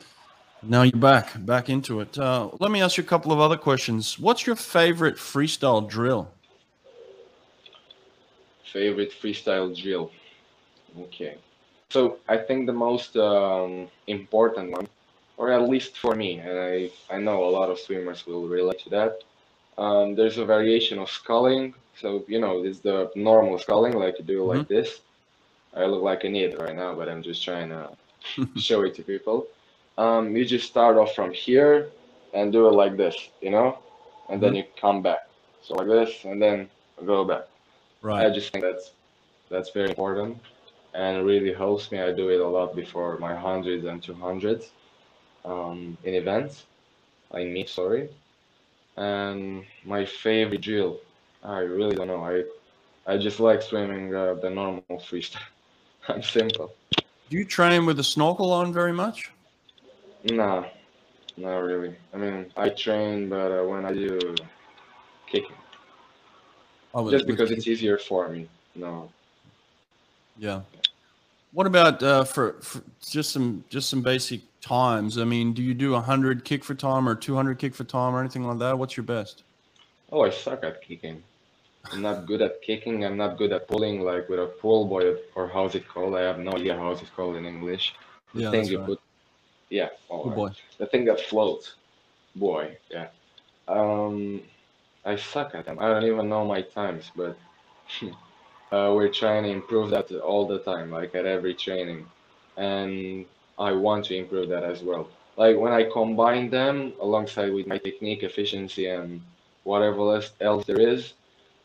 now you're back back into it. Uh, let me ask you a couple of other questions. What's your favorite freestyle drill? Favorite freestyle drill. Okay. So I think the most um, important one, or at least for me, and I, I know a lot of swimmers will relate to that. Um, there's a variation of sculling. So, you know, it's the normal sculling, like you do like this. I look like an idiot right now, but I'm just trying to show it to people. Um, you just start off from here and do it like this, you know, and then you come back. So like this, and then go back. Right. I just think that's that's very important and really helps me. I do it a lot before my hundreds and two hundreds um, in events. I mean, sorry. And my favorite drill, I really don't know. I I just like swimming uh, the normal freestyle. I'm simple. Do you train with a snorkel on very much? Nah, not really. I mean, I train, but uh, when I do kicking, Oh, with- just because it's easier for me. No. Yeah. What about uh, for, for just some just some basic times? I mean, do you do hundred kick for time or two hundred kick for time or anything like that? What's your best? Oh, I suck at kicking. I'm not good at kicking. I'm not good at pulling, like with a pull buoy, or how's it called? I have no idea how it's called in English. The Yeah, thing you right. put, yeah, oh, Oh boy. the thing that floats, boy, yeah. Um, I suck at them. I don't even know my times, but uh, we're trying to improve that all the time, like at every training, and I want to improve that as well. Like when I combine them alongside with my technique, efficiency, and whatever else, else there is,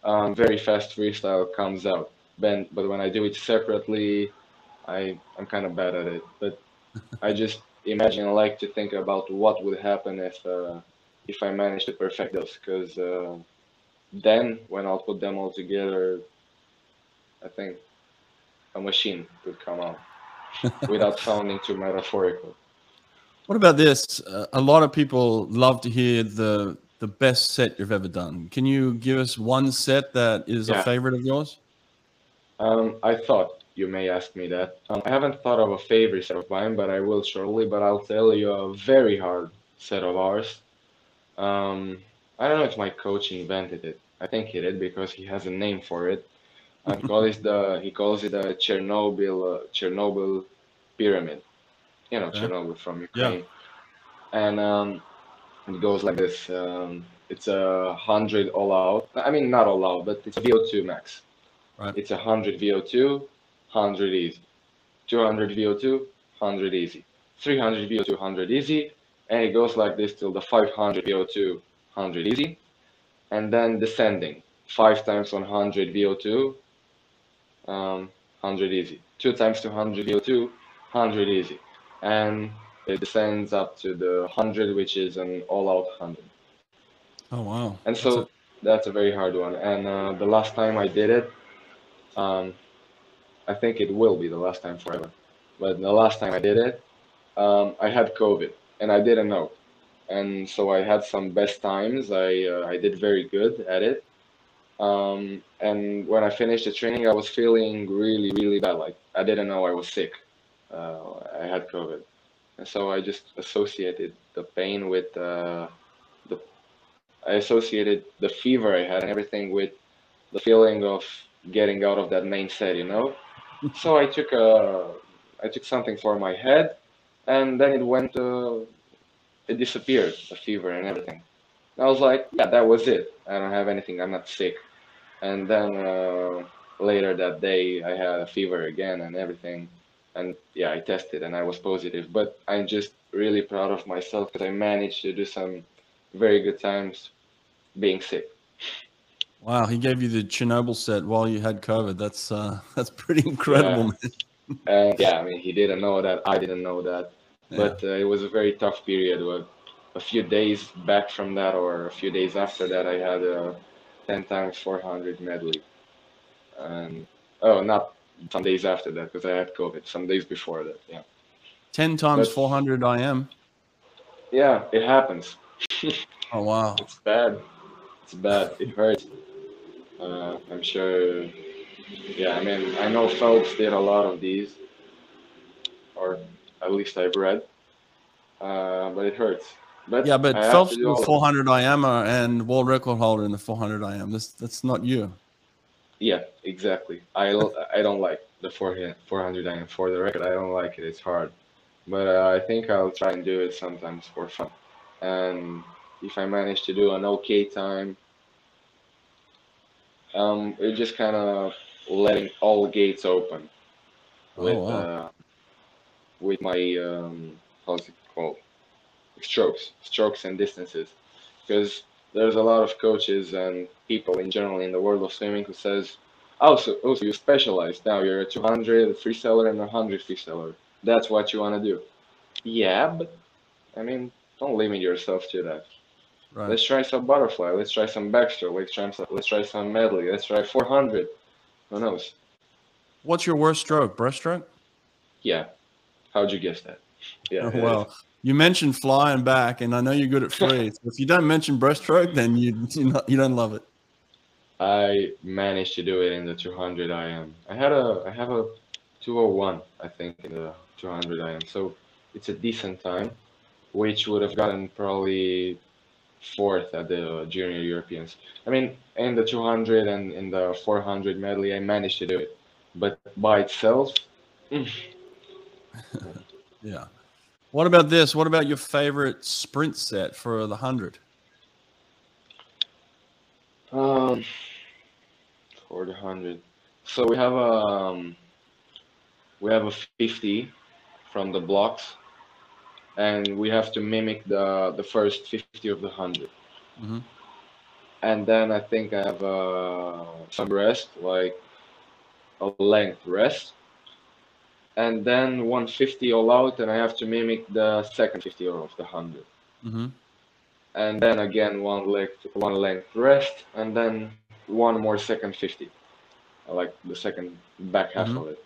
um, very fast freestyle comes out. Then, but when I do it separately, I I'm kind of bad at it. But I just imagine I like to think about what would happen if uh, if I manage to perfect those, because uh, then when I'll put them all together, I think a machine could come out without sounding too metaphorical. What about this? Uh, a lot of people love to hear the the best set you've ever done. Can you give us one set that is a favorite of yours? Um, I thought you may ask me that. Um, I haven't thought of a favorite set of mine, but I will shortly. But I'll tell you a very hard set of ours. Um, I don't know if my coach invented it. I think he did because he has a name for it. He calls it the he calls it the Chernobyl uh, Chernobyl pyramid. You know, Yeah. Chernobyl from Yeah. Ukraine. And um, it goes like this. Um, it's a hundred all out. I mean, not all out, but it's a VO2 max. Right. It's a hundred VO2, hundred easy. Two hundred VO2, hundred easy. Three hundred VO2, hundred easy, and it goes like this till the five hundred VO2, hundred easy, and then descending. Five times 100 VO2, um, 100 easy. Two times 200 VO2, 100 easy. And it descends up to the 100, which is an all-out 100. Oh wow! And That's so a- that's a very hard one. And uh, the last time I did it, um, I think it will be the last time forever. But the last time I did it, um, I had COVID and I didn't know. And so I had some best times. I uh, I did very good at it. Um, and when I finished the training, I was feeling really, really bad. Like I didn't know I was sick. Uh, I had COVID. And so I just associated the pain with uh, the I associated the fever I had and everything with the feeling of getting out of that main set, you know. so I took a, I took something for my head, and then it went, uh, it disappeared, the fever and everything. I was like, yeah, that was it. I don't have anything. I'm not sick. And then uh, later that day, I had a fever again and everything. And yeah, I tested and I was positive. But I'm just really proud of myself because I managed to do some very good times being sick. Wow, he gave you the Chernobyl set while you had COVID. That's uh, that's pretty incredible, man. And yeah, I mean, he didn't know that. I didn't know that. Yeah. But uh, it was a very tough period. Uh, a few days back from that, or a few days after that, I had a 10 times 400 medley. And oh, not some days after that because I had COVID. Some days before that, yeah. Ten times But- four hundred IM. Yeah, it happens. Oh wow! It's bad. It's bad. It hurts. Uh, I'm sure. Yeah, I mean, I know Phelps did a lot of these, or at least I've read. Uh, but it hurts. But Yeah, but I Phelps to do all was of it. 400 IM uh, and world record holder in the 400 IM. This that's not you. Yeah, exactly. I I don't like the 400 400 IM. For the record, I don't like it. It's hard, but uh, I think I'll try and do it sometimes for fun. And if I manage to do an okay time, um, it's just kind of letting all gates open with Oh, wow. uh, with my um, how's it called strokes, strokes and distances, because there's a lot of coaches and people in general in the world of swimming who says, oh, so, oh, so you specialize now. You're a 200 freestyler and a 100 freestyler. That's what you want to do. Yeah, but I mean, don't limit yourself to that. Right. Let's try some butterfly. Let's try some backstroke. Let's try some. Let's try some medley. Let's try 400. Who knows? What's your worst stroke? Breaststroke? Yeah. How'd you guess that? Yeah. well, you mentioned flying back, and I know you're good at free. if you don't mention breaststroke, then you you, not, you don't love it. I managed to do it in the 200 IM. I had a I have a 201 I think in the 200 IM. So it's a decent time, which would have gotten probably fourth at the junior Europeans. I mean, in the 200 and in the 400 medley, I managed to do it, but by itself, mm, Yeah. What about this? What about your favorite sprint set for the hundred? Um, for the hundred. So we have a um, we have a fifty from the blocks, and we have to mimic the the first fifty of the 100 Mhm. And then I think I have uh, some rest, like a length rest, and then 150 all out, and I have to mimic the second 50 of the 100 Mm-hmm. and then again one length one length rest and then one more second 50 like the second back half Mhm. of it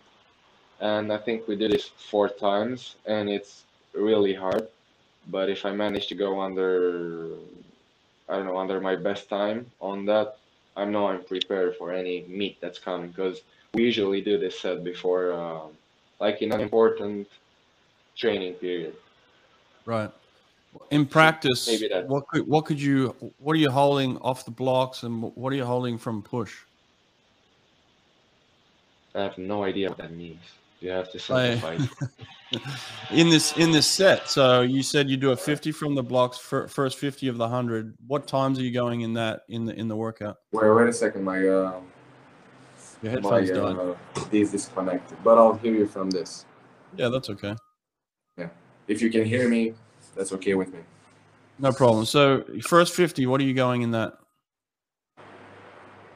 and i think we did this four times and it's really hard but if i manage to go under i don't know under my best time on that i know i'm prepared for any meet that's coming because we usually do this set before um, like in an important training period Right. In practice, maybe that- what could what could you what are you holding off the blocks and what are you holding from push? i have no idea what that means you have to I- simplify in this in this set. So you said you do a 50 from the blocks fir- first 50 of the 100. What times are you going in that in the in the workout? Wait, wait a second. My uh, Your my headphones died. uh, this disconnected, but I'll hear you from this. Yeah, that's okay. Yeah, if you can hear me, that's okay with me. No problem. So first 50, what are you going in that?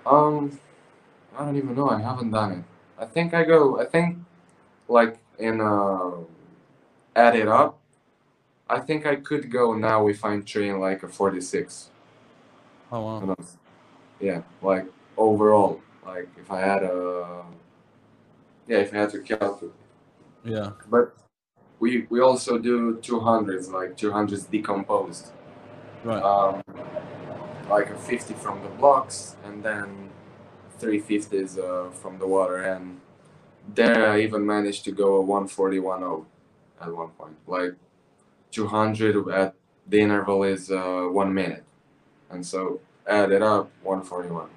Um, I don't even know. I haven't done it. I think I go. I think like in uh, add it up. I think I could go now if I'm training like a 46. Oh wow. Yeah, like overall, like if I had a yeah, if I had to calculate. Yeah. But we we also do 200s, like 200s decomposed. Right. Um, like a 50 from the blocks, and then 350s uh, from the water. And there I even managed to go a 141.0 at one point. Like 200 at the interval is uh, one minute. And so add it up, 141.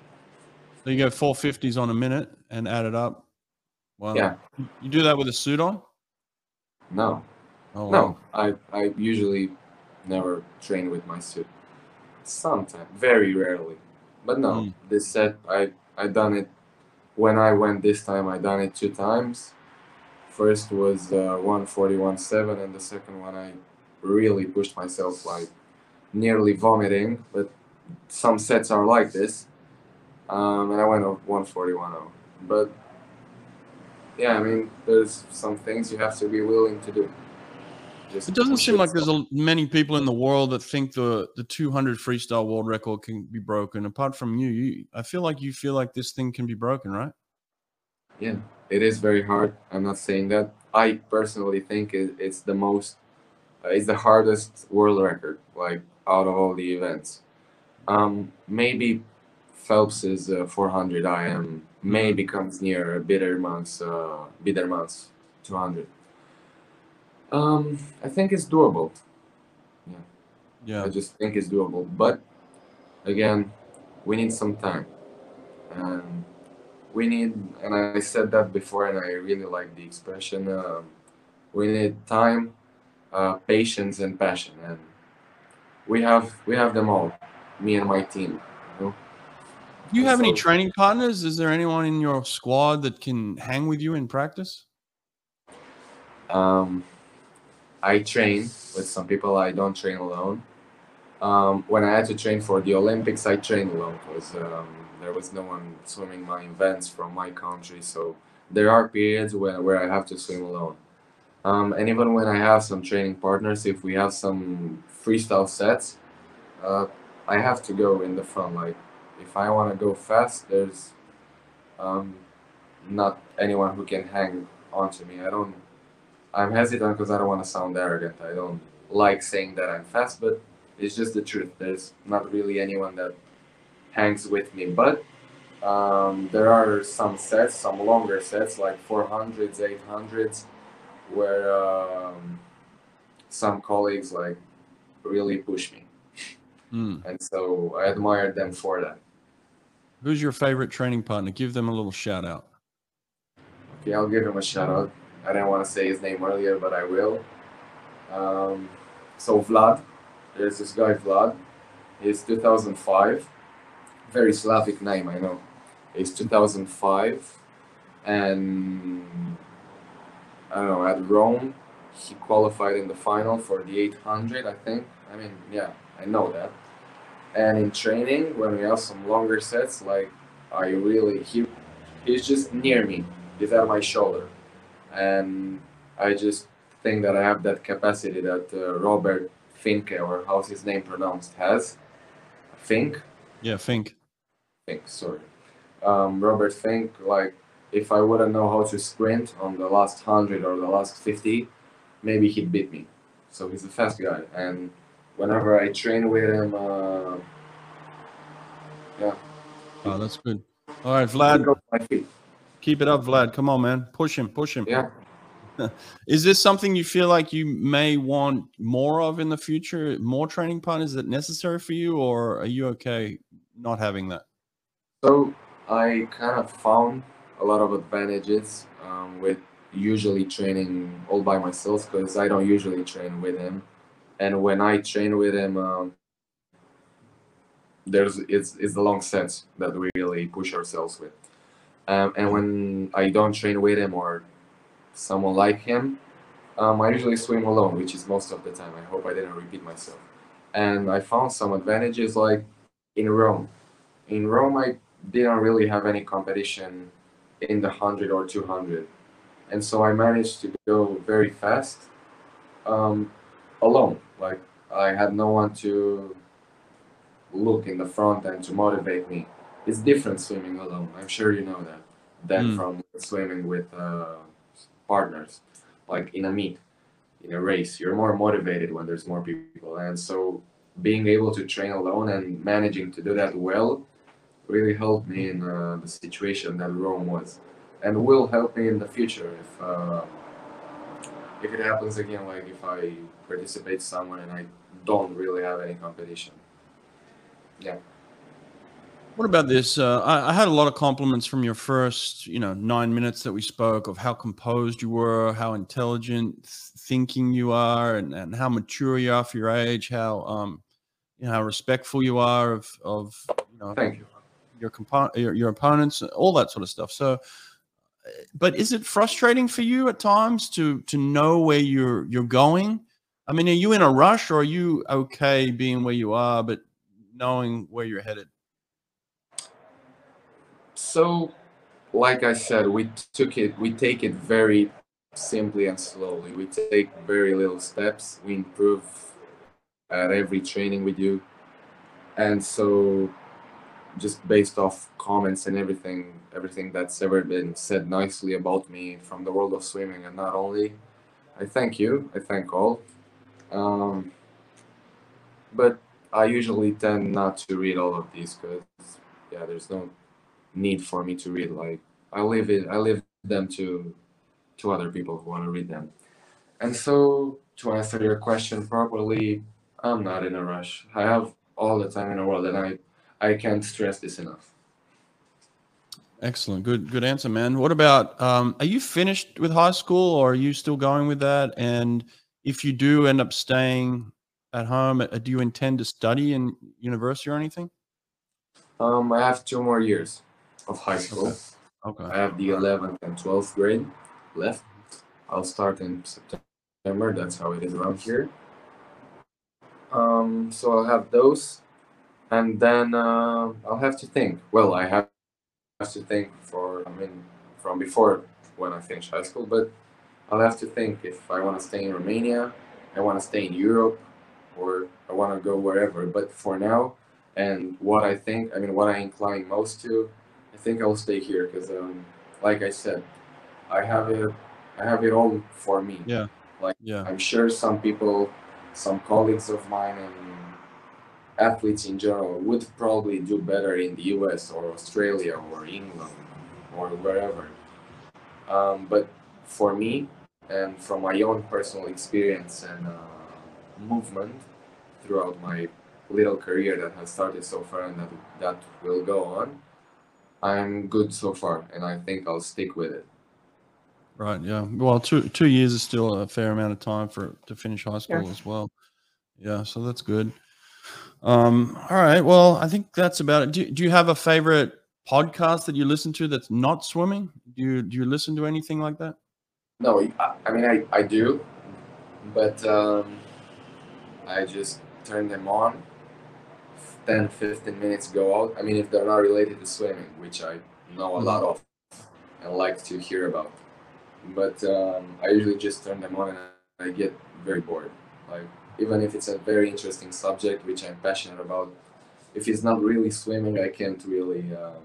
So you go four fifties on a minute and add it up. Wow. Yeah. You do that with a suit on? No, Oh wow. no, I, I usually never train with my suit. Sometimes, very rarely. But no, Mm. this set I I done it when I went this time. I done it two times. First was uh, 141.7, and the second one I really pushed myself like nearly vomiting. But some sets are like this, um, and I went off 141.0. But yeah, I mean, there's some things you have to be willing to do. Just It doesn't seem like there's a, many people in the world that think the the 200 freestyle world record can be broken. Apart from you, you I feel like you feel like this thing can be broken, right? Yeah, it is very hard. I'm not saying that. I personally think it, it's the most, uh, it's the hardest world record, like out of all the events. Um, maybe Phelps's uh, 400 IM maybe comes near Biedermann's, uh, Biedermann's 200. Um, I think it's doable. Yeah. I just think it's doable. But again, we need some time. And we need, and I said that before, and I really like the expression. Um, we need time, uh, patience, and passion, and we have we have them all. Me and my team. You know? Do you have any training partners? Is there anyone in your squad that can hang with you in practice? Um, I train with some people. I don't train alone. Um, when I had to train for the Olympics, I trained alone because um, there was no one swimming my events from my country. So there are periods where, where I have to swim alone. Um, and even when I have some training partners, if we have some freestyle sets, uh, I have to go in the front. Like if I want to go fast, there's um, not anyone who can hang onto me. I don't I'm hesitant because I don't want to sound arrogant. I don't like saying that I'm fast, but it's just the truth. There's not really anyone that hangs with me. But um, there are some sets, some longer sets, like 400s, 800s, where um, some colleagues like really push me, Mm. and so I admire them for that. Who's your favorite training partner? Give them a little shout out. Okay, I'll give him a shout out. I didn't want to say his name earlier, but I will. Um, so Vlad, there's this guy Vlad. He's 2005. Very Slavic name, I know. He's 2005, and I don't know. At Rome, he qualified in the final for the 800. I think. I mean, yeah, I know that. And in training, when we have some longer sets, like I really he he's just near me. He's at my shoulder, and I just think that I have that capacity that uh, Robert Finke or how's his name pronounced has. Fink, Yeah, Fink. Fink, sorry. Um, Robert Fink, like if I wouldn't know how to sprint on the last hundred or the last fifty, maybe he'd beat me. So he's a fast guy, and whenever I train with him, uh, yeah, Oh, that's good. All right, Vlad, go to my feet. keep it up, Vlad. Come on, man. Push him, push him. Yeah. Is this something you feel like you may want more of in the future? More training partners? It necessary for you, or are you okay not having that? So I kind of found a lot of advantages um, with usually training all by myself because I don't usually train with him, and when I train with him, um, there's it's it's the long sets that we really push ourselves with, um, and when I don't train with him or someone like him, um, I usually swim alone, which is most of the time. I hope I didn't repeat myself, and I found some advantages like in Rome. In Rome, I didn't really have any competition in the 100 or 200 and so i managed to go very fast um, alone like i had no one to look in the front and to motivate me it's different swimming alone i'm sure you know that than Mm. from swimming with uh, partners like in a meet in a race you're more motivated when there's more people and so being able to train alone and managing to do that well really helped me in uh, the situation that Rome was, and will help me in the future if uh, if it happens again. Like if I participate somewhere and I don't really have any competition. Yeah. What about this? Uh, I, I had a lot of compliments from your first, you know, nine minutes that we spoke of how composed you were, how intelligent thinking you are, and, and how mature you are for your age, how um, you know, how respectful you are of of you know Thank you. your compo- your, your opponents, all that sort of stuff. So, but is it frustrating for you at times to to know where you're you're going? I mean, are you in a rush, or are you okay being where you are, but knowing where you're headed? So, like I said, we took it. We take it very simply and slowly. We take very little steps. We improve at every training we do, and so just based off comments and everything, everything that's ever been said nicely about me from the world of swimming, and not only, I thank you. I thank all. Um, but I usually tend not to read all of these because, yeah, there's no need for me to read. Like I leave it, I leave them to to other people who want to read them. And so, to answer your question properly, I'm not in a rush. I have all the time in the world, and I I can't stress this enough. Excellent. Good good answer, man. What about um are you finished with high school or are you still going with that? And if you do end up staying at home, uh, do you intend to study in university or anything? Um, I have two more years of high school. Okay. I have the 11th and 12th grade left. I'll start in September. That's how it is around here. Um, so I'll have those, and then uh, I'll have to think. Well, I have to think for I mean from before when I finish high school, but I'll have to think if I want to stay in Romania, I want to stay in Europe, or I want to go wherever. But for now, and what I think, I mean, what I incline most to, I think I'll stay here because, um, like I said, I have it, I have it all for me. Yeah. Like Yeah. I'm sure some people, some colleagues of mine and athletes in general would probably do better in the US or Australia or England or wherever. Um, but for me, and from my own personal experience and uh, movement throughout my little career that has started so far and that, that will go on, I'm good so far, and I think I'll stick with it. Right. Yeah. Well, two two years is still a fair amount of time for to finish high school Sure. as well. Yeah. So that's good. Um. All right. Well, I think that's about it. Do, do you have a favorite podcast that you listen to that's not swimming? Do you do you listen to anything like that? No, I, I mean I, I do, but um, I just turn them on. 10, 15 minutes go out. I mean, if they're not related to swimming, which I know a lot of and like to hear about, but um, I usually just turn them on and I get very bored. Like even if it's a very interesting subject which I'm passionate about, if it's not really swimming, I can't really um,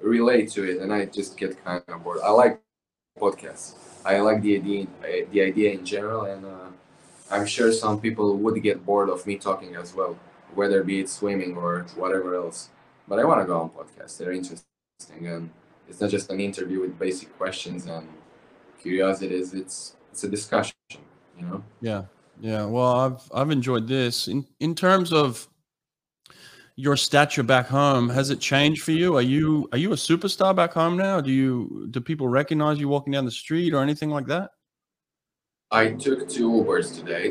relate to it, and I just get kind of bored. I like podcasts. I like the idea, uh, the idea in general, and uh, I'm sure some people would get bored of me talking as well, whether be it swimming or whatever else. But I want to go on podcasts; they're interesting, and it's not just an interview with basic questions and curiosities. It's it's a discussion, you know. Yeah. Yeah. Well, I've I've enjoyed this. In in terms of your stature back home, has it changed for you? Are you are you a superstar back home now? Do you do people recognize you walking down the street or anything like that? I took two Ubers today,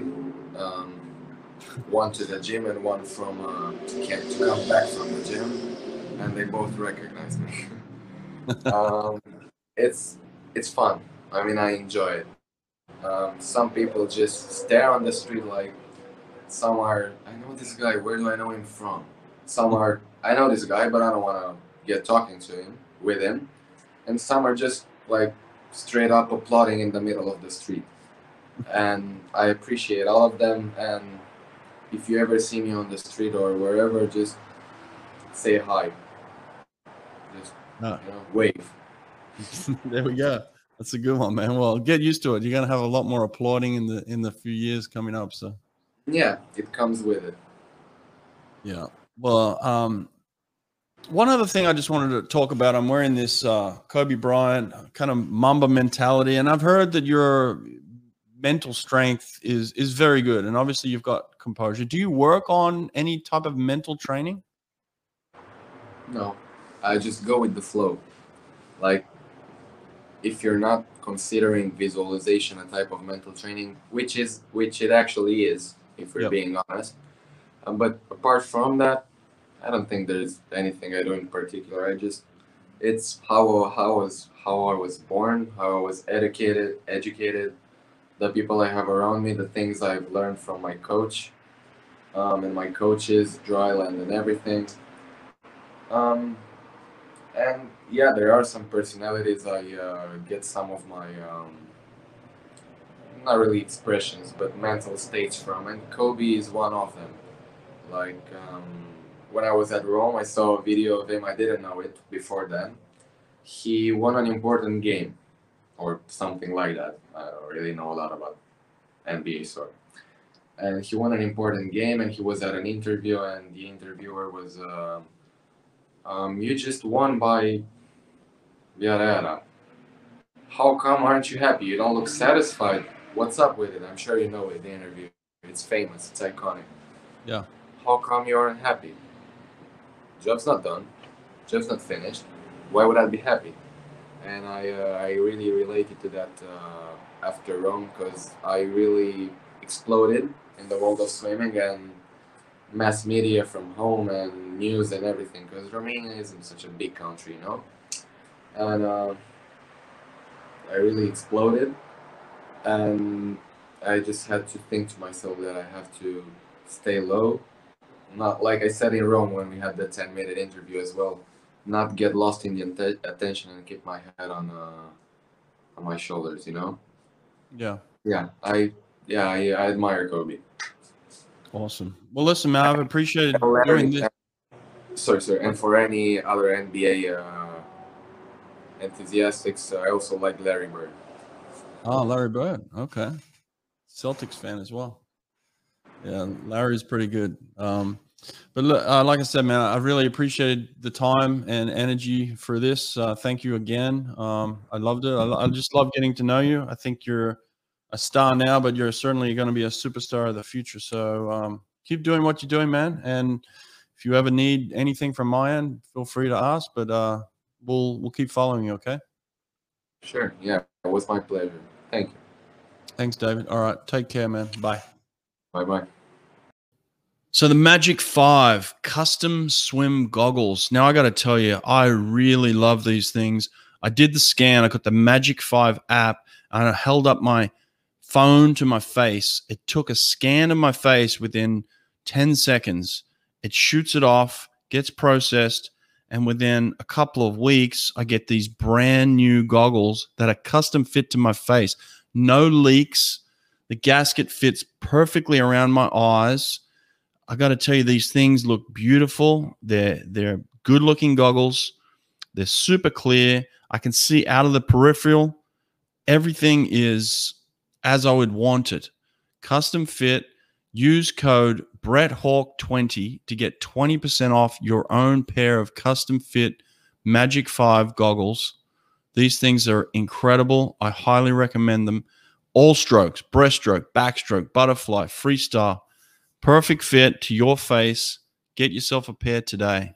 um, one to the gym and one from uh, to, to come back from the gym, and they both recognized me. um, it's it's fun. I mean, I enjoy it. Um, some people just stare on the street like some are. I know this guy. Where do I know him from? Some are. I know this guy, but I don't want to get talking to him with him. And some are just like straight up applauding in the middle of the street and I appreciate all of them. And if you ever see me on the street or wherever, just say hi. Just Ah. you know, wave. there we go. That's a good one, man. Well, get used to it. You're gonna have a lot more applauding in the in the few years coming up. So Yeah, it comes with it. yeah. Well, um, one other thing I just wanted to talk about. I'm wearing this uh, Kobe Bryant kind of Mamba mentality, and I've heard that your mental strength is is very good, and obviously you've got composure. Do you work on any type of mental training? No, I just go with the flow. Like, if you're not considering visualization a type of mental training, which is which it actually is, if we're Yep. being honest. Um, but apart from that, I don't think there's anything I do in particular. I just it's how how was how I was born, how I was educated, educated, the people I have around me, the things I've learned from my coach, um, and my coaches, Dryland, and everything. Um, and yeah, there are some personalities. I uh, get some of my um, not really expressions, but mental states from, and Kobe is one of them. Like um, when I was at Rome, I saw a video of him. I didn't know it before then. He won an important game, or something like that. I don't really know a lot about NBA, sorry. And he won an important game, and he was at an interview, and the interviewer was. um um, you just won by yada. How come aren't you happy? You don't look satisfied. What's up with it? I'm sure you know it, the interview. It's famous, it's iconic. Yeah. How come you aren't happy? Job's not done. Job's not finished. why would I be happy? And I uh, I really related to that uh, after Rome because I really exploded in the world of swimming and mass media from home and news and everything because Romania isn't such a big country, you know. And uh, I really exploded, and I just had to think to myself that I have to stay low. Not like I said in Rome when we had the 10 minute interview as well, not get lost in the att- attention and keep my head on uh, on my shoulders, you know? Yeah. Yeah, I yeah, I, I admire Kobe. Awesome. Well, listen, man, I've appreciated doing this. Sorry, sorry. And for any other NBA uh, enthusiasts, I also like Larry Bird. Oh, Larry Bird. Okay. Celtics fan as well. Yeah, Larry's pretty good. Um, but look, uh, like I said, man, I really appreciated the time and energy for this. Uh, thank you again. Um, I loved it. I, I just love getting to know you. I think you're a star now, but you're certainly going to be a superstar of the future. So um, keep doing what you're doing, man. And if you ever need anything from my end, feel free to ask. But uh, we'll we'll keep following you. Okay. Sure. Yeah, it was my pleasure. Thank you. Thanks, David. All right. Take care, man. Bye. Bye bye. So the Magic 5 custom swim goggles. Now I got to tell you, I really love these things. I did the scan. I got the Magic 5 app and I held up my phone to my face. It took a scan of my face within 10 seconds. It shoots it off, gets processed, and within a couple of weeks, I get these brand new goggles that are custom fit to my face. No leaks. The gasket fits perfectly around my eyes. I got to tell you, these things look beautiful. They're they're good looking goggles. They're super clear. I can see out of the peripheral. Everything is as I would want it. Custom fit. Use code BrettHawke20 to get 20% off your own pair of custom fit Magic 5 goggles. These things are incredible. I highly recommend them. All strokes, breaststroke, backstroke, butterfly, freestyle. Perfect fit to your face. Get yourself a pair today.